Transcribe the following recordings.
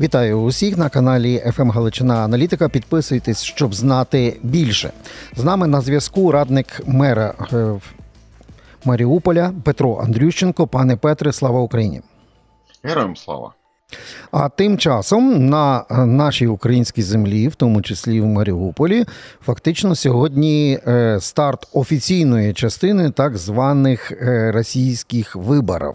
Вітаю усіх на каналі «ФМ Галичина Аналітика. Підписуйтесь, щоб знати більше. З нами на зв'язку радник мера е, Маріуполя Петро Андрющенко. Пане Петре, слава Україні! Героям слава. А тим часом на е, нашій українській землі, в тому числі в Маріуполі, фактично сьогодні е, старт офіційної частини так званих російських виборів.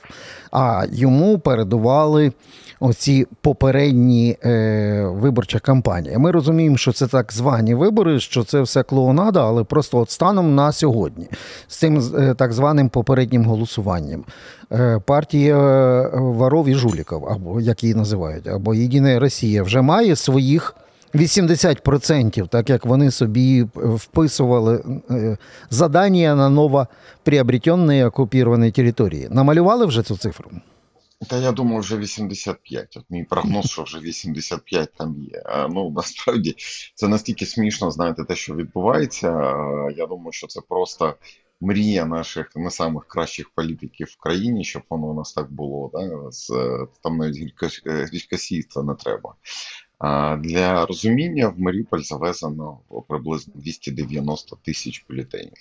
А йому передували оці попередні е, виборча кампанія. Ми розуміємо, що це так звані вибори, що це все клоунада, але просто от станом на сьогодні з цим е, так званим попереднім голосуванням. Е, партія е, воров і жуліків, або як її називають, або Єдина Росія вже має своїх 80%, так як вони собі вписували е, задання на новоприобретені окуповані території. Намалювали вже цю цифру? Та я думаю, вже 85. От мій прогноз, що вже 85 там є. А, Ну насправді це настільки смішно, знаєте, те, що відбувається. Я думаю, що це просто мрія наших не самих кращих політиків в країні, щоб воно у нас так було. Да? З, там навіть грішкосійства не треба. А, Для розуміння в Маріуполь завезено приблизно 290 тисяч бюлетенів.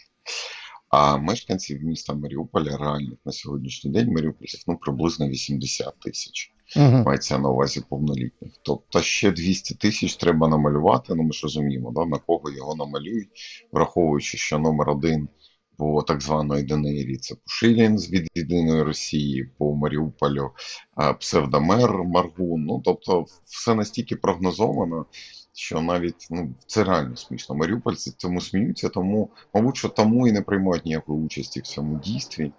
А мешканців міста Маріуполя реальних на сьогоднішній день маріупольців ну приблизно 80 тисяч. Угу. Мається на увазі повнолітніх. Тобто ще 200 тисяч треба намалювати. Ну ми ж розуміємо, да, на кого його намалюють, враховуючи, що номер один по так званої ДНРі це Пушилін з від єдиної Росії по Маріуполю, псевдомер Маргун. Ну тобто, все настільки прогнозовано. Що навіть ну це реально смішно. Маріупольці цьому сміються, тому, мабуть, що тому і не приймають ніякої участі в цьому дійстві.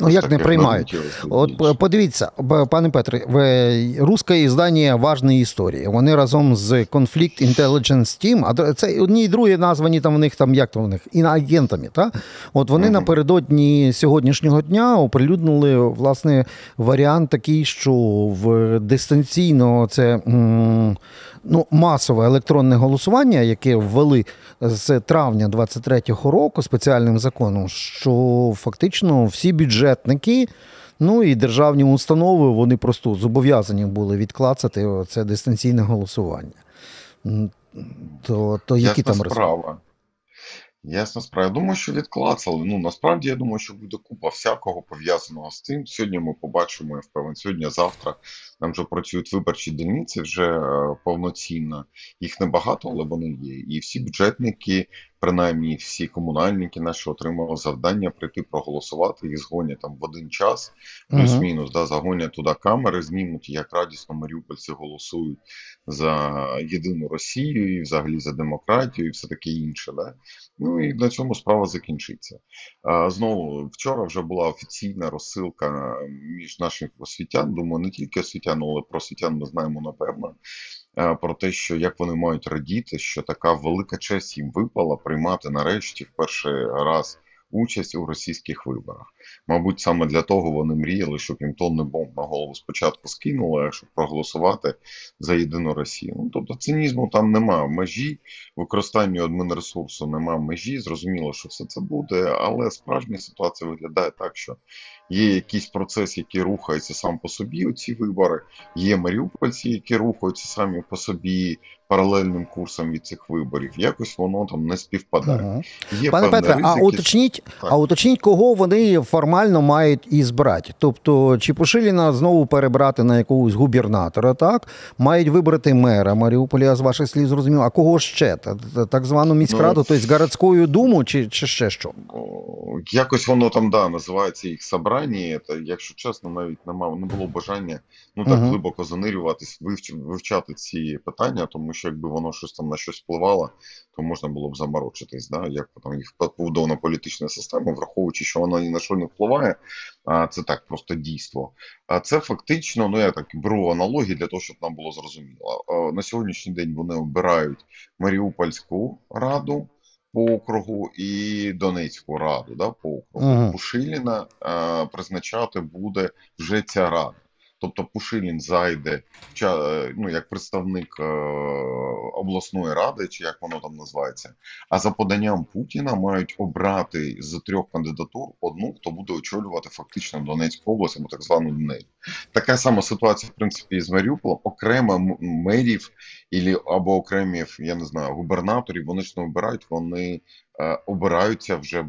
Ну як не приймають? От подивіться, пане Петре, в русське іздання важної історії. Вони разом з Conflict Intelligence Team, а це одні і другі названі там в них там як то в них іноагентами. Та? От вони Мгм. напередодні сьогоднішнього дня оприлюднили власне варіант такий, що в дистанційно це. м, Ну, масове електронне голосування, яке ввели з травня 23-го року спеціальним законом, що фактично всі бюджетники, ну і державні установи вони просто зобов'язані були відклацати це дистанційне голосування. То, то які Ясна там справа. Ясна справа. Я думаю, що відклацали. Ну насправді я думаю, що буде купа всякого пов'язаного з цим. Сьогодні ми побачимо, я впевнений, сьогодні, завтра там вже працюють виборчі дільниці вже е, повноцінно. Їх небагато, але вони є. І всі бюджетники, принаймні всі комунальники наші отримали завдання прийти проголосувати. Їх згонять там в один час, плюс-мінус, да, загонять туди камери, знімуть, як радісно маріупольці голосують за єдину Росію і взагалі за демократію, і все таке інше. Да? Ну і на цьому справа закінчиться. Знову вчора вже була офіційна розсилка між наших освітян. Думаю, не тільки освітян, але про освітян ми знаємо напевно. е, Про те, що як вони мають радіти, що така велика честь їм випала приймати нарешті в перший раз участь у російських виборах. Мабуть, саме для того вони мріяли, щоб їм тонни бомб на голову спочатку скинули, а щоб проголосувати за єдину Росію. Ну тобто цинізму там нема межі, використанню адмінресурсу нема межі. Зрозуміло, що все це буде, але справжня ситуація виглядає так, що є якийсь процес, який рухається сам по собі. Оці вибори, є маріупольці, які рухаються самі по собі паралельним курсом від цих виборів. Якось воно там не співпадає. Ага. Є Пане Петре, а уточніть, Так. а уточніть, кого вони формально мають і збирати. Тобто, чи Пушиліна знову перебрати на якогось губернатора, так? Мають вибрати мера Маріуполя, я з ваших слів зрозумів. А кого ще? Та- та- Так звану міськраду, тобто городську думу, чи, чи ще що? Якось воно там да називається їх собрання. Та якщо чесно, навіть нема не було бажання ну так Мгм. глибоко занирюватись, вивч, вивчати ці питання, тому що якби воно щось там на щось впливало, то можна було б заморочитись. Да? Як там їх побудована політична система, враховуючи, що вона ні на що не впливає. А це так просто дійство. А це фактично, ну я так беру аналогії для того, щоб нам було зрозуміло. На сьогоднішній день вони обирають Маріупольську раду по округу і Донецьку раду да, по округу. Ага. Пушиліна е, призначати буде вже ця рада. Тобто Пушилін зайде ну, як представник е, обласної ради, чи як воно там називається. А за поданням Путіна мають обрати з трьох кандидатур одну, хто буде очолювати фактично Донецьку область або так звану Донецьку. Така сама ситуація, в принципі, і з Маріуполем. Окремо мерів або окремі, я не знаю, губернаторів. Вони ж не обирають, вони е, обираються вже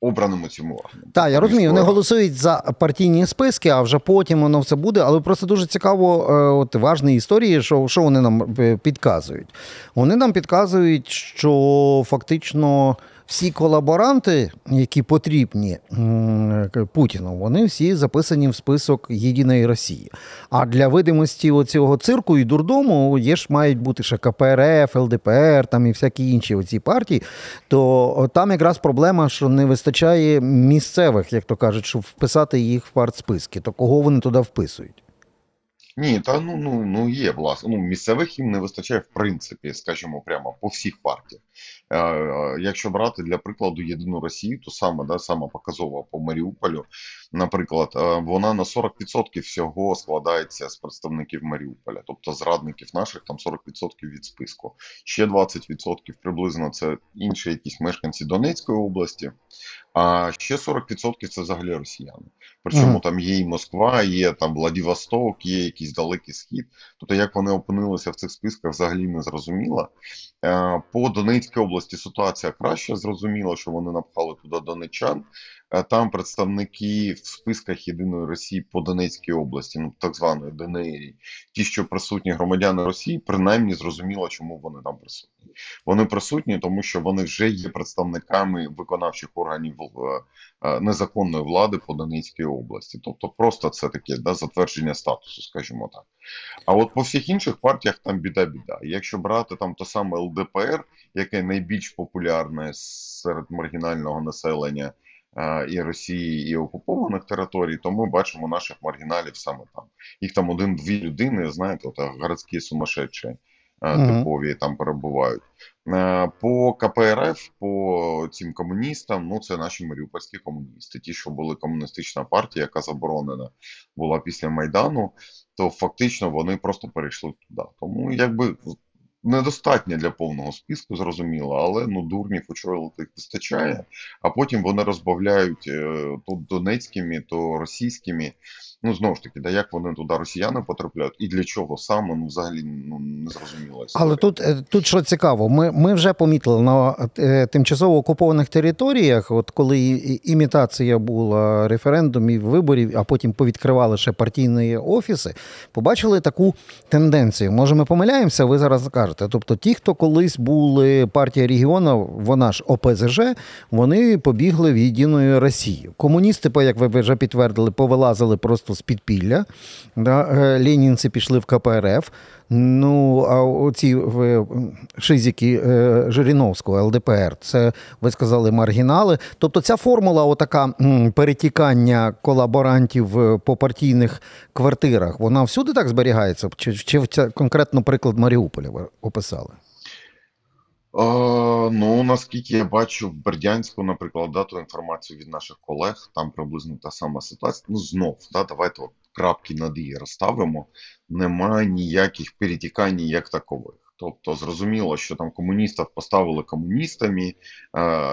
обраному цьому органу. Так, я розумію, вони голосують за партійні списки, а вже потім воно все буде. Але просто дуже цікаво, е, от важні історії, що що вони нам е, підказують. Вони нам підказують, що фактично всі колаборанти, які потрібні Путіну, вони всі записані в список Єдиної Росії. А для видимості оцього цирку і дурдому є ж мають бути ще КПРФ, ЛДПР там і всякі інші оці партії. То там якраз проблема, що не вистачає місцевих, як то кажуть, щоб вписати їх в партсписки. То кого вони туди вписують? Ні, та ну ну ну є власне. Ну місцевих їм не вистачає в принципі, скажімо, прямо по всіх партіях. Е, е, Якщо брати для прикладу єдину Росію, то саме да сама показова по Маріуполю, наприклад, е, вона на 40% всього складається з представників Маріуполя, тобто зрадників наших там 40% від списку. Ще 20% приблизно це інші якісь мешканці Донецької області. А ще 40% це взагалі росіяни. Причому mm. там є і Москва, є там Владивосток, є якийсь далекий схід. Тобто, як вони опинилися в цих списках, взагалі не зрозуміло. Е, по Донецькій області ситуація краще. Зрозуміло, що вони напхали туди донечан. Там представники в списках єдиної Росії по Донецькій області, ну так званої ДНР, ті, що присутні громадяни Росії, принаймні зрозуміло, чому вони там присутні. Вони присутні, тому що вони вже є представниками виконавчих органів е, е, незаконної влади по Донецькій області. Тобто, просто це таке да, затвердження статусу, скажімо так. А от по всіх інших партіях там біда-біда. Якщо брати там то саме ЛДПР, яке найбільш популярне серед маргінального населення і Росії, і окупованих територій, то ми бачимо наших маргіналів саме там. Їх там один-дві людини, знаєте, от городські сумасшедші типові там перебувають. По КПРФ, по цим комуністам, ну це наші маріупольські комуністи. Ті, що були комуністична партія, яка заборонена була після Майдану, то фактично вони просто перейшли туди. Тому якби недостатня для повного списку, зрозуміло, але ну дурнів очолити вистачає, а потім вони розбавляють е, то донецькими, то російськими. Ну знову ж таки, да як вони туди росіяни потрапляють, і для чого саме ну взагалі ну не зрозуміло. Але тут е, тут що цікаво, ми ми вже помітили на е, тимчасово окупованих територіях, от коли імітація була референдумів, виборів, а потім повідкривали ще партійні офіси, побачили таку тенденцію. Може, ми помиляємося, ви зараз скажете. Тобто, ті, хто колись були партія регіону, вона ж ОПЗЖ, вони побігли в єдиної Росії. Комуністи, як ви вже підтвердили, повилазили просто з підпілля. Да? Е, ленінці пішли в КПРФ. Ну, а оці шизики е, Жириновського, ЛДПР, це ви сказали маргінали. Тобто ця формула, отака перетікання колаборантів е, по партійних квартирах, вона всюди так зберігається? Чи, чи конкретно приклад Маріуполя ви описали? Ну, наскільки я бачу в Бердянську, наприклад, да, ту інформацію від наших колег, там приблизно та сама ситуація. Ну, знов, да, давайте от крапки над її розставимо. Немає ніяких перетікань як такових. Тобто зрозуміло, що там комуністів поставили комуністами,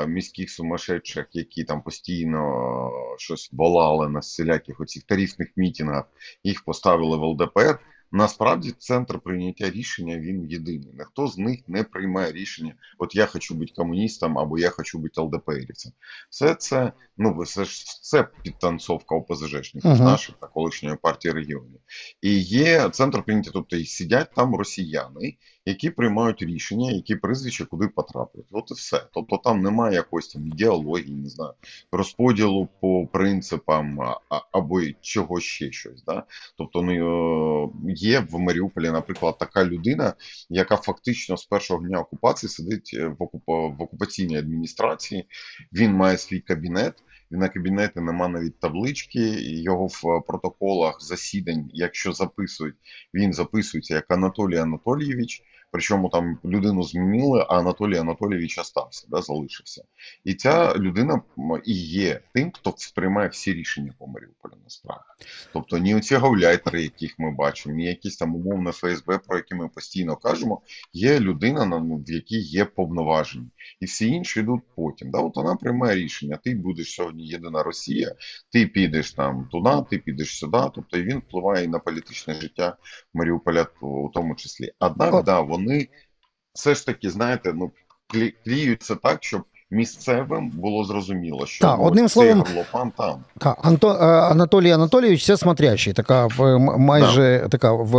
міських сумасшедших, які там постійно щось волали на всіляких оцих тарифних мітингах, їх поставили в ЛДПР. Насправді центр прийняття рішення він єдиний. Ніхто з них не приймає рішення, от я хочу бути комуністом або я хочу бути ЛДПРівцем. Все це ну це ж це підтанцовка ОПЗЖників uh-huh. наших та колишньої партії регіонів. І є центр прийняття, тобто і сидять там росіяни, які приймають рішення, які прізвища куди потраплять. От і все. Тобто там немає якоїсь там ідеології, не знаю, розподілу по принципам або чого ще щось. Да? Тобто ну, є в Маріуполі, наприклад, така людина, яка фактично з першого дня окупації сидить в, окуп... в окупаційній адміністрації, він має свій кабінет. На кабінети нема навіть таблички, його в протоколах засідань, якщо записують, він записується як Анатолій Анатолійович. Причому там людину змінили, а Анатолій Анатолійович остався, да, залишився. І ця людина і є тим, хто сприймає всі рішення по Маріуполю насправді. Тобто ні оці гауляйтери, яких ми бачимо, ні якісь там умовне ФСБ, про які ми постійно кажемо, є людина, ну, в якій є повноваження. І всі інші йдуть потім. Да? От вона приймає рішення: ти будеш сьогодні єдина Росія, ти підеш там туди, ти підеш сюди. Тобто і він впливає і на політичне життя Маріуполя, у тому числі. Однак, да, вони все ж таки, знаєте, ну кліються так, щоб місцевим було зрозуміло, що так, одним словом, горлопан там. Так, Анто, е, Анатолій Анатолійович це смотрящий, така в майже да. така в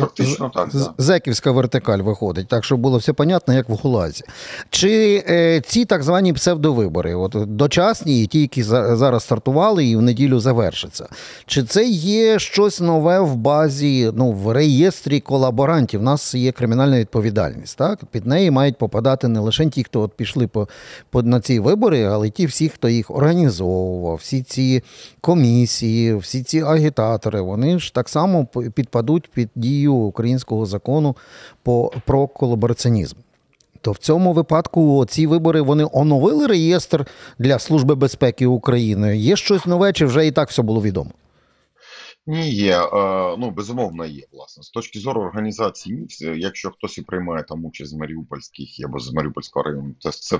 Фактично так, да. зеківська вертикаль виходить, так щоб було все понятно, як в Гулазі. Чи е, ці так звані псевдовибори, от дочасні, і ті, які зараз стартували і в неділю завершаться, чи це є щось нове в базі, ну в реєстрі колаборантів? У нас є кримінальна відповідальність. Так під неї мають попадати не лише ті, хто от пішли по по на ці вибори, але ті всі, хто їх організовував, всі ці комісії, всі ці агітатори, вони ж так само підпадуть під дію українського закону по, про колабораціонізм. То в цьому випадку ці вибори вони оновили реєстр для Служби безпеки України. Є щось нове, чи вже і так все було відомо? Ні, є. Ну, безумовно, є, власне. З точки зору організації, якщо хтось і приймає там участь з Маріупольських або з Маріупольського району, це це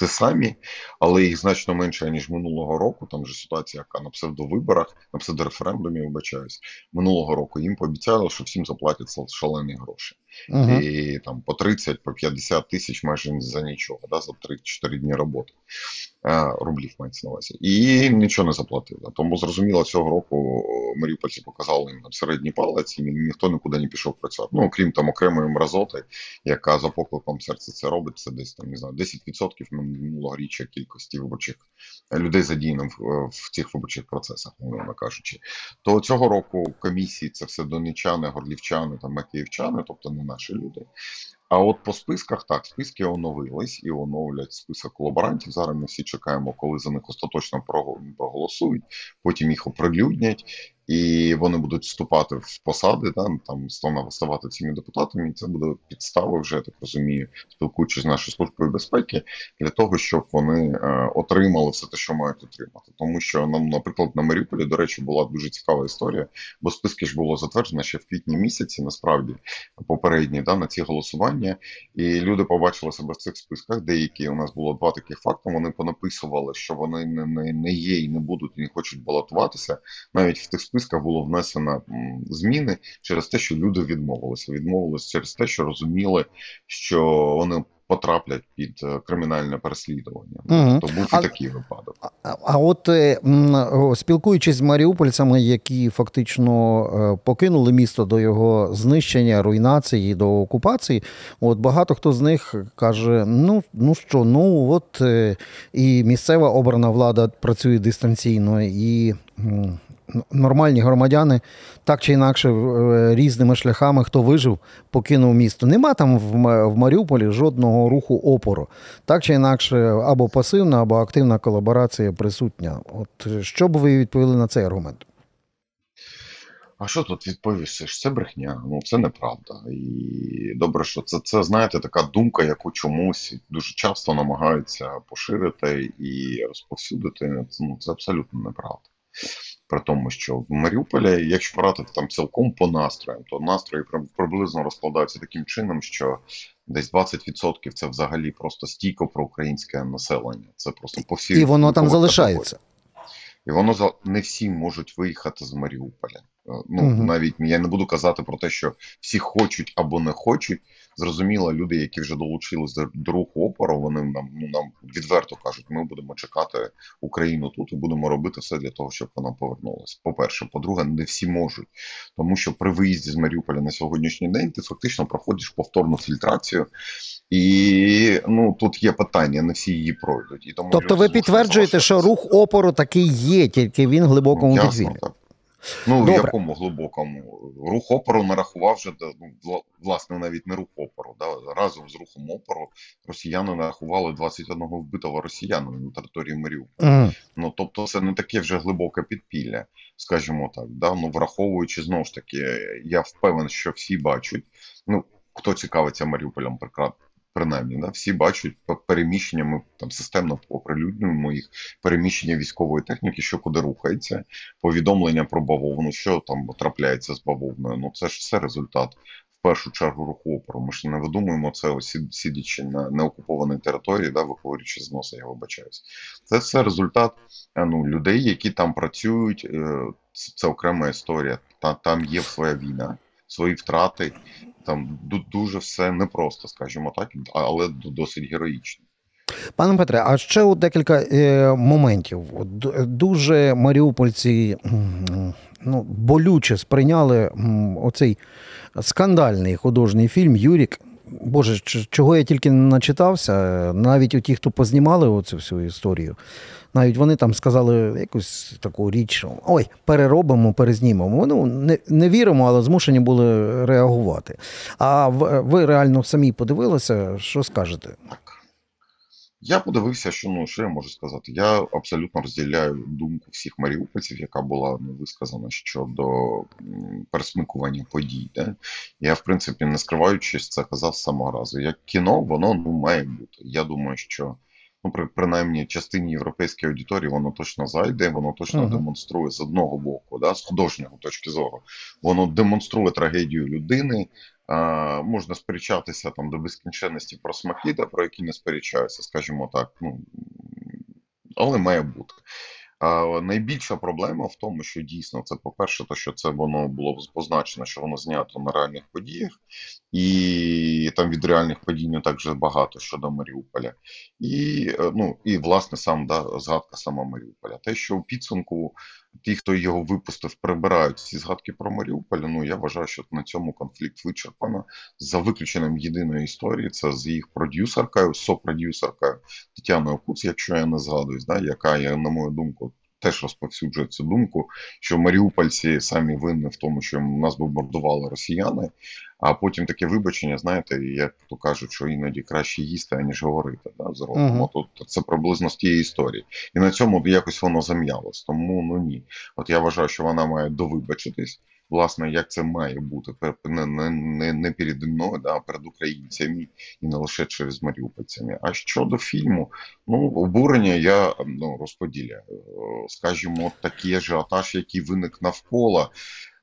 те самі, але їх значно менше ніж минулого року. Там же ситуація, яка на псевдовиборах, на псевдореферендумі, вибачаюсь, минулого року їм пообіцяли, що всім заплатять шалені гроші. Uh-huh. І там по 30, по 50 тисяч майже за нічого, да, за 3-4 дні роботи. Е, рублів мається на увазі. І нічого не заплатили. Тому зрозуміло, цього року Маріупольці показали їм середній палець, і ніхто нікуди не пішов працювати. Ну, окрім там окремої мразоти, яка за покликом серця це робить, це десь там не знаю, 10% минулогоріччя кількості виборчих людей задіяно в, в цих виборчих процесах, мовно кажучи. То цього року комісії це все донечани, горлівчани та макіївчани, тобто не наші люди. А от по списках так, списки оновились і оновлять список колаборантів. Зараз ми всі чекаємо, коли за них остаточно проголосують, потім їх оприлюднять і вони будуть вступати в посади, да, там ставати цими депутатами, і це буде підстава, вже так розумію, спілкуючись з нашою службою безпеки, для того, щоб вони е, отримали все те, що мають отримати. Тому що нам, наприклад, на Маріуполі, до речі, була дуже цікава історія, бо списки ж було затверджено ще в квітні місяці, насправді попередні да, на ці голосування, і люди побачили себе в цих списках. Деякі у нас було два таких факти. Вони понаписували, що вони не, не, не є і не будуть, і не хочуть балотуватися навіть в тих списках списках було внесено зміни через те, що люди відмовилися. Відмовилися через те, що розуміли, що вони потраплять під е, кримінальне переслідування. Угу. То був і такий випадок. А, а от е, спілкуючись з маріупольцями, які фактично е, покинули місто до його знищення, руйнації до окупації, от багато хто з них каже: ну ну що, ну от і місцева обрана влада працює дистанційно і нормальні громадяни так чи інакше е, різними шляхами, хто вижив, покинув місто. Нема там в Маріуполі жодного руху опору. Так чи інакше, або пасивна, або активна колаборація присутня. От що б ви відповіли на цей аргумент? А що тут відповісиш? Це брехня, ну це неправда. І добре, що це, це знаєте, така думка, яку чомусь дуже часто намагаються поширити і розповсюдити. Ну, Це абсолютно неправда. При тому, що в Маріуполі, якщо брати там цілком по настроям, то настрої приблизно розкладаються таким чином, що десь 20% це взагалі просто стійко про українське населення. Це просто по всій і воно там залишається. І воно не всі можуть виїхати з Маріуполя. Е, ну угу. навіть я не буду казати про те, що всі хочуть або не хочуть. Зрозуміло, люди, які вже долучились до руху опору, вони нам ну нам відверто кажуть, ми будемо чекати Україну тут і будемо робити все для того, щоб вона повернулася. По перше, по-друге, не всі можуть, тому що при виїзді з Маріуполя на сьогоднішній день ти фактично проходиш повторну фільтрацію, і ну тут є питання, не всі її пройдуть. І тому тобто, ви підтверджуєте, що рух опору такий є, тільки він глибокому ну, підвір'ї? Ну, Добре. в якому глибокому рух опору нарахував вже ну, власне навіть не рух опору. Да? Разом з рухом опору росіяни нарахували 21 вбитого росіянина на території Маріуполя. Mm. Ну тобто, це не таке вже глибоке підпілля, скажімо так. Да? Ну, враховуючи знову ж таки, я впевнений, що всі бачать. Ну, хто цікавиться Маріуполем, принаймні, да, всі бачать переміщення, ми там системно оприлюднюємо їх переміщення військової техніки, що куди рухається, повідомлення про бавовну, що там трапляється з бавовною. Ну це ж все результат. В першу чергу руху опору. Ми ж не видумуємо це сидячи на неокупованій території, да, виходячи з носа, я вибачаюсь. Це все результат е, ну, людей, які там працюють. Е, це окрема історія. Та там є своя війна, свої втрати, там дуже все непросто, скажімо так, але досить героїчно. Пане Петре, а ще от декілька е, моментів. Дуже маріупольці ну, болюче сприйняли оцей скандальний художній фільм Юрік. Боже, чого я тільки не начитався, навіть у ті, хто познімали оцю всю історію, навіть вони там сказали якусь таку річ, ой, переробимо, перезнімемо. Ну, не не віримо, але змушені були реагувати. А ви реально самі подивилися, що скажете? Я подивився, що ну що я можу сказати. Я абсолютно розділяю думку всіх маріупольців, яка була ну, висказана щодо пересмикування подій. Да? Я, в принципі, не скриваючись, це казав з самого разу. Як кіно, воно ну має бути. Я думаю, що ну, при, принаймні частині європейської аудиторії воно точно зайде, воно точно uh-huh. демонструє з одного боку, да, з художнього точки зору, воно демонструє трагедію людини. Можна сперечатися там до безкінченності про смаки, да, про які не сперечаються, скажімо так. ну, Але має бути. А найбільша проблема в тому, що дійсно це, по-перше, то що це воно було позначено, що воно знято на реальних подіях, і там від реальних подій не так вже багато щодо Маріуполя. І е, ну, і власне сам да, згадка сама Маріуполя. Те, що у підсумку ті, хто його випустив, прибирають ці згадки про Маріуполь, ну я вважаю, що на цьому конфлікт вичерпано за виключенням єдиної історії. Це з їх продюсеркою, сопродюсеркою Тетяною Куц, якщо я не згадуюсь, да, яка я на мою думку, теж розповсюджує цю думку, що маріупольці самі винні в тому, що нас бомбардували росіяни, а потім таке вибачення, знаєте, як то кажуть, що іноді краще їсти, аніж говорити. Да, з Uh-huh. Тут це приблизно з тієї історії. І на цьому якось воно зам'ялось. Тому ну ні. От я вважаю, що вона має довибачитись власне, як це має бути не не, не, переді мною, а перед українцями і не лише через маріупольцями. А щодо фільму, ну обурення я ну розподіляю. Скажімо, такий ажіотаж, який виник навколо.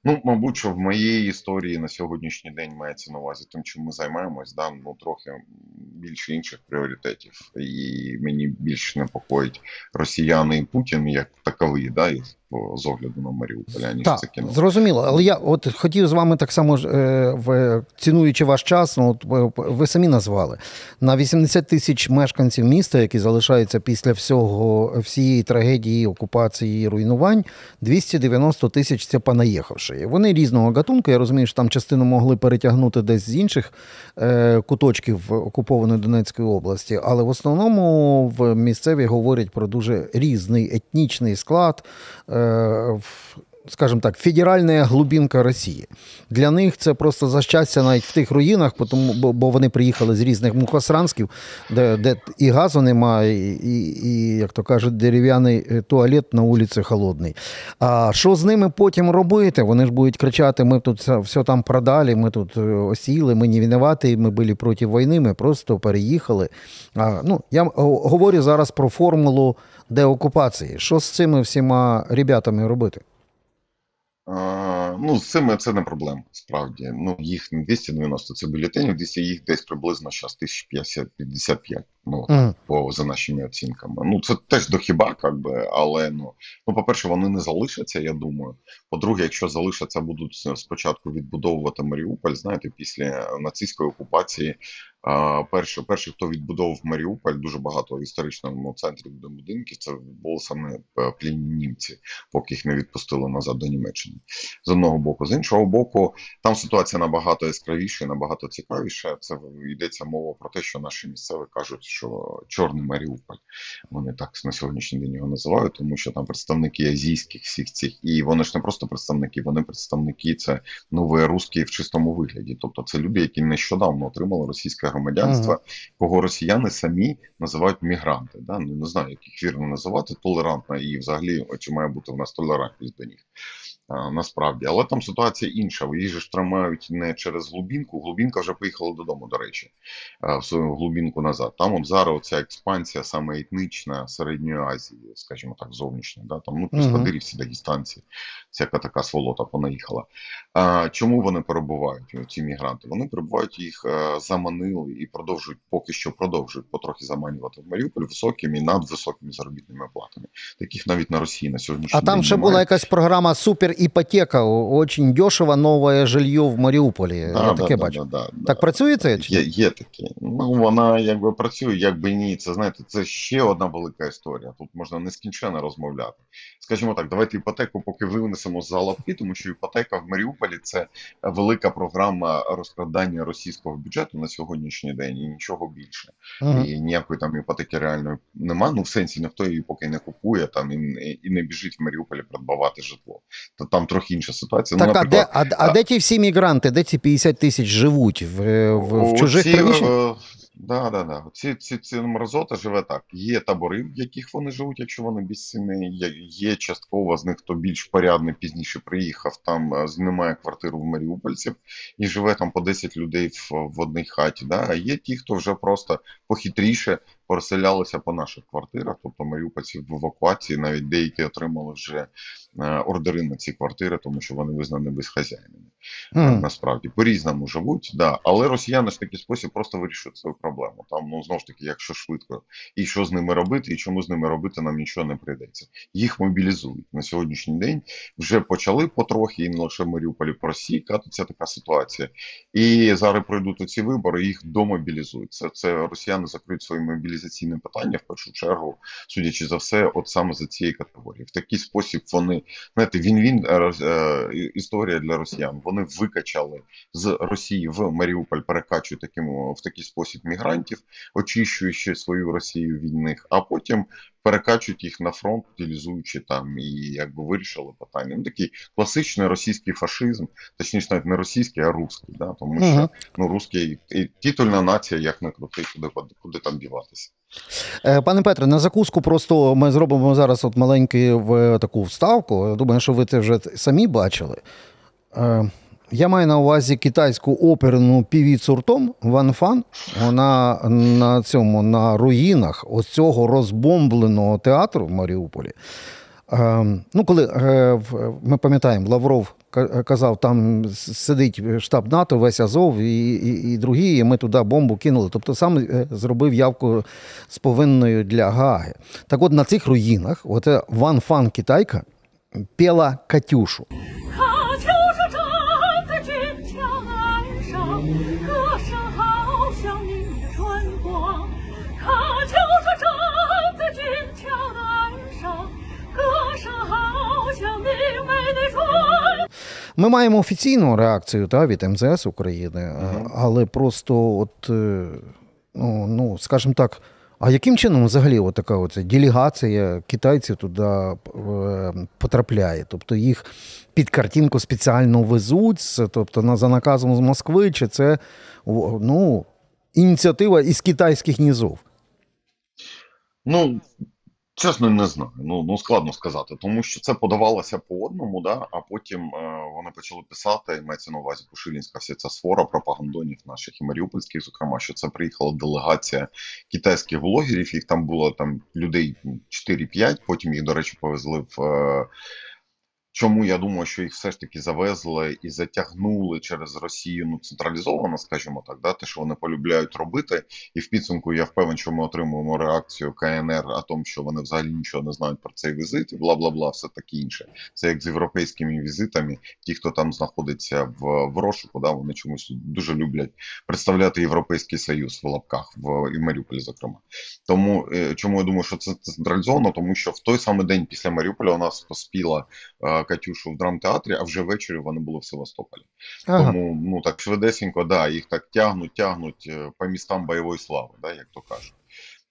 Ну, мабуть, що в моїй історії на сьогоднішній день мається на увазі тим, чим ми займаємось, да, ну трохи більше інших пріоритетів, і мені більш непокоїть росіяни і Путін як такові, да, з огляду на Маріуполя, ніж так, це кіно. Зрозуміло, але я от хотів з вами так само е, в цінуючи ваш час, ну от ви самі назвали на 80 тисяч мешканців міста, які залишаються після всього всієї трагедії, окупації, руйнувань, 290 тисяч це понаїхавши. Вони різного гатунку. Я розумію, що там частину могли перетягнути десь з інших е, куточків окупованої Донецької області, але в основному в місцеві говорять про дуже різний етнічний склад. Е, Е, скажімо так, федеральна глубинка Росії. Для них це просто за щастя навіть в тих руїнах, тому, бо, бо вони приїхали з різних мухосранськів, де де і газу немає, і, і, як то кажуть, дерев'яний е, туалет на вулиці холодний. А що з ними потім робити? Вони ж будуть кричати: ми тут все, там продали, ми тут е, осіли, ми не винуваті, ми були проти війни, ми просто переїхали. А, ну, Я говорю зараз про формулу деокупації. Що з цими всіма ребятами робити? Ну, з цими це не проблема, справді. Ну, їх не 290 це бюлетенів, десь їх десь приблизно зараз 1055, ну, mm. по, за нашими оцінками. Ну, це теж до хіба, як би, але ну, ну, по-перше, вони не залишаться, я думаю. По-друге, якщо залишаться, будуть спочатку відбудовувати Маріуполь, знаєте, після нацистської окупації Перший, перший, хто відбудовував Маріуполь, дуже багато в історичному центрі будинків, це були саме е, плінні німці, поки їх не відпустили назад до Німеччини. З одного боку, з іншого боку, там ситуація набагато яскравіша, набагато цікавіша. Це йдеться мова про те, що наші місцеві кажуть, що чорний Маріуполь. Вони так на сьогоднішній день його називають, тому що там представники азійських всіх цих, і вони ж не просто представники, вони представники це нові русські в чистому вигляді. Тобто це люди, які нещодавно отримали російське громадянства, ага. кого росіяни самі називають мігранти. Да? Ну, не знаю, як їх вірно називати, толерантна і взагалі чи має бути в нас толерантність до них. Насправді. Але там ситуація інша. Же ж тримають не через глубінку. Глубінка вже поїхала додому, до речі, в свою глубінку назад. Там от зараз ця експансія саме етнічна Середньої Азії, скажімо так, зовнішня. Да? Там ну піскадирівці, дагестанці, всяка така сволота понаїхала. А, Чому вони перебувають? Ці мігранти? Вони перебувають, їх е, заманили і продовжують поки що продовжують потрохи заманювати в Маріуполь високими і надвисокими заробітними платами. Таких навіть на Росії на сьогоднішній а там ще немає. була якась програма Супер іпотека, очень дешево нове жилье в Маріуполі. Да, Я таке да, бачу. да, да, Так працює це? Чи? Є, є таке. Ну, вона якби працює, якби ні. Це знаєте, це ще одна велика історія. Тут можна нескінченно розмовляти. Скажімо так, давайте іпотеку поки винесемо за лапки, тому що іпотека в Маріуполі це велика програма розкрадання російського бюджету на сьогоднішній день і нічого більше. Мгм. І ніякої там іпотеки реальної нема. Ну в сенсі ніхто її поки не купує там і, і не біжить в Маріуполі придбавати житло. То там трохи інша ситуація. Так, ну, а де, а, а де ті всі мігранти, де ці 50 тисяч живуть? В, в, в чужих приміщеннях? Да, да, да. Ці, ці, ці мразота живе так. Є табори, в яких вони живуть, якщо вони безцінні. Є, є частково з них, хто більш порядний пізніше приїхав, там е, знімає квартиру в Маріупольців і живе там по 10 людей в, в одній хаті. Да? А є ті, хто вже просто похитріше переселялися по наших квартирах, тобто маріупольці в евакуації, навіть деякі отримали вже е, ордери на ці квартири, тому що вони визнані безхазяйними. Мгм. Насправді по-різному живуть, да. але росіяни ж такий спосіб просто вирішують свою проблему. Там ну знову ж таки, якщо швидко, і що з ними робити, і чому з ними робити, нам нічого не прийдеться. Їх мобілізують на сьогоднішній день. Вже почали потрохи, і не лише в Маріуполі по Росії катиться така ситуація. І зараз пройдуть ці вибори, їх домобілізують. Це, це росіяни закриють свої мобілізаційні питання в першу чергу, судячи за все, от саме за цієї категорії. В такий спосіб вони знаєте, він-він е, роз- е, і- історія для росіян. Вони викачали з Росії в Маріуполь, перекачують таким в такий спосіб мігрантів, очищуючи свою Росію від них, а потім перекачують їх на фронт, утилізуючи там і якби вирішили питання. Ну такий класичний російський фашизм, точніше навіть не російський, а русський, да, тому що ну русський і титульна нація, як не крути, куди куди там діватися. Е, Пане Петре, на закуску просто ми зробимо зараз от маленьку таку вставку. Думаю, що ви це вже самі бачили. Я маю на увазі китайську оперну півіцу ртом Ван Фан. Вона на цьому на руїнах ось цього розбомбленого театру в Маріуполі. Е, ну, коли е, ми пам'ятаємо, Лавров ка- казав, там сидить штаб НАТО, весь Азов і, і, і другі, і ми туди бомбу кинули. Тобто сам е, зробив явку з повинною для Гааги. Так от на цих руїнах, оце Ван Фан Китайка пела Катюшу. Ми маємо офіційну реакцію та, від МЗС України, е, але просто, от, е, ну, ну, скажімо так, а яким чином взагалі от така оця делегація китайців туди е, потрапляє? Тобто їх під картинку спеціально везуть, тобто за наказом з Москви, чи це ну, ініціатива із китайських нізов? Ну, чесно, не знаю. Ну, ну складно сказати, тому що це подавалося по одному, да, а потім е, вони почали писати, мається на увазі Пушилінська вся ця свора пропагандонів наших і маріупольських, зокрема, що це приїхала делегація китайських блогерів, їх там було там людей 4-5, потім їх, до речі, повезли в. Е, Чому я думаю, що їх все ж таки завезли і затягнули через Росію ну централізовано, скажімо так, да, те, що вони полюбляють робити, і в підсумку я впевнений, що ми отримуємо реакцію КНР о тому, що вони взагалі нічого не знають про цей візит, і бла бла бла, все таке інше. Це як з європейськими візитами. Ті, хто там знаходиться в, в розшуку, да, вони чомусь дуже люблять представляти Європейський Союз в лапках в і в Маріуполі, зокрема. Тому е, чому я думаю, що це централізовано, тому що в той самий день після Маріуполя у нас поспіла е, Катюшу в драмтеатрі, а вже ввечері вони були в Севастополі. Ага. Тому ну так швидесенько, да, їх так тягнуть, тягнуть е, по містам бойової слави, да, як то кажуть.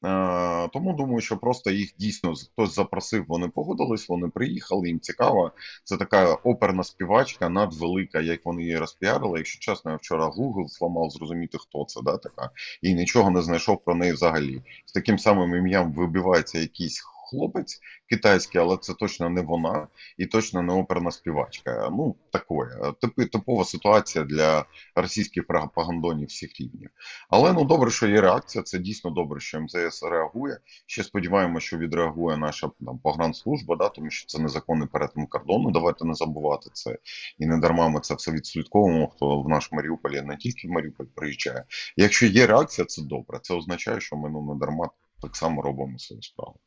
Е, тому думаю, що просто їх дійсно хтось запросив, вони погодились, вони приїхали, їм цікаво. Це така оперна співачка, надвелика, як вони її розпіарили. Якщо чесно, я вчора Google зламав зрозуміти, хто це, да, така, і нічого не знайшов про неї взагалі. З таким самим ім'ям вибивається якийсь хлопець китайський, але це точно не вона і точно не оперна співачка. Ну таке, типи типова ситуація для російських пропагандонів всіх рівнів. Але ну добре, що є реакція. Це дійсно добре, що МЗС реагує. Ще сподіваємося, що відреагує наша там погранслужба, да, тому що це незаконний перетин кордону. Давайте не забувати це. І не дарма ми це все відслідковуємо. Хто в наш Маріуполі не тільки в Маріуполь приїжджає. Якщо є реакція, це добре. Це означає, що ми ну не дарма так само робимо свою справу.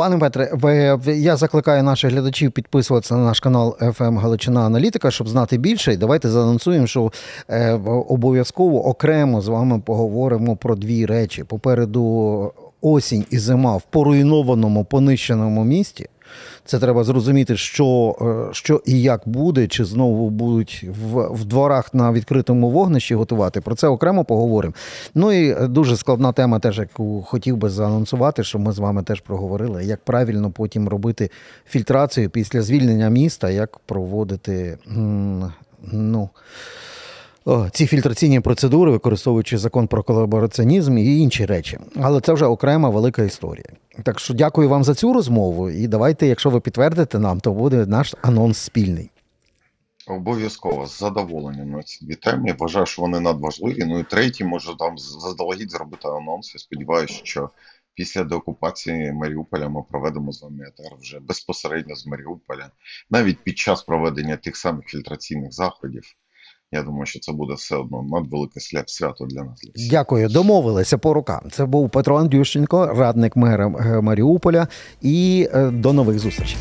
Пане Петре, я закликаю наших глядачів підписуватися на наш канал FM Галичина Аналітика, щоб знати більше. І давайте заанонсуємо, що е, обов'язково окремо з вами поговоримо про дві речі. Попереду осінь і зима в поруйнованому, понищеному місті. Це треба зрозуміти, що, е, що і як буде, чи знову будуть в, в дворах на відкритому вогнищі готувати. Про це окремо поговоримо. Ну і дуже складна тема, теж яку хотів би заанонсувати, що ми з вами теж проговорили, як правильно потім робити фільтрацію після звільнення міста, як проводити ну, ці фільтраційні процедури, використовуючи закон про колабораціонізм і інші речі. Але це вже окрема велика історія. Так що дякую вам за цю розмову. І давайте, якщо ви підтвердите нам, то буде наш анонс спільний. Обов'язково з задоволенням на ці дві теми. Я Вважаю, що вони надважливі. Ну і третій, може там заздалегідь зробити анонс. Я сподіваюся, що після деокупації Маріуполя ми проведемо з вами етер вже безпосередньо з Маріуполя, навіть під час проведення тих самих фільтраційних заходів. Я думаю, що це буде все одно надвелике свя- свято для нас. Дякую, домовилися по рукам. Це був Петро Андрющенко, радник мера е, Маріуполя. І е, до нових зустрічей.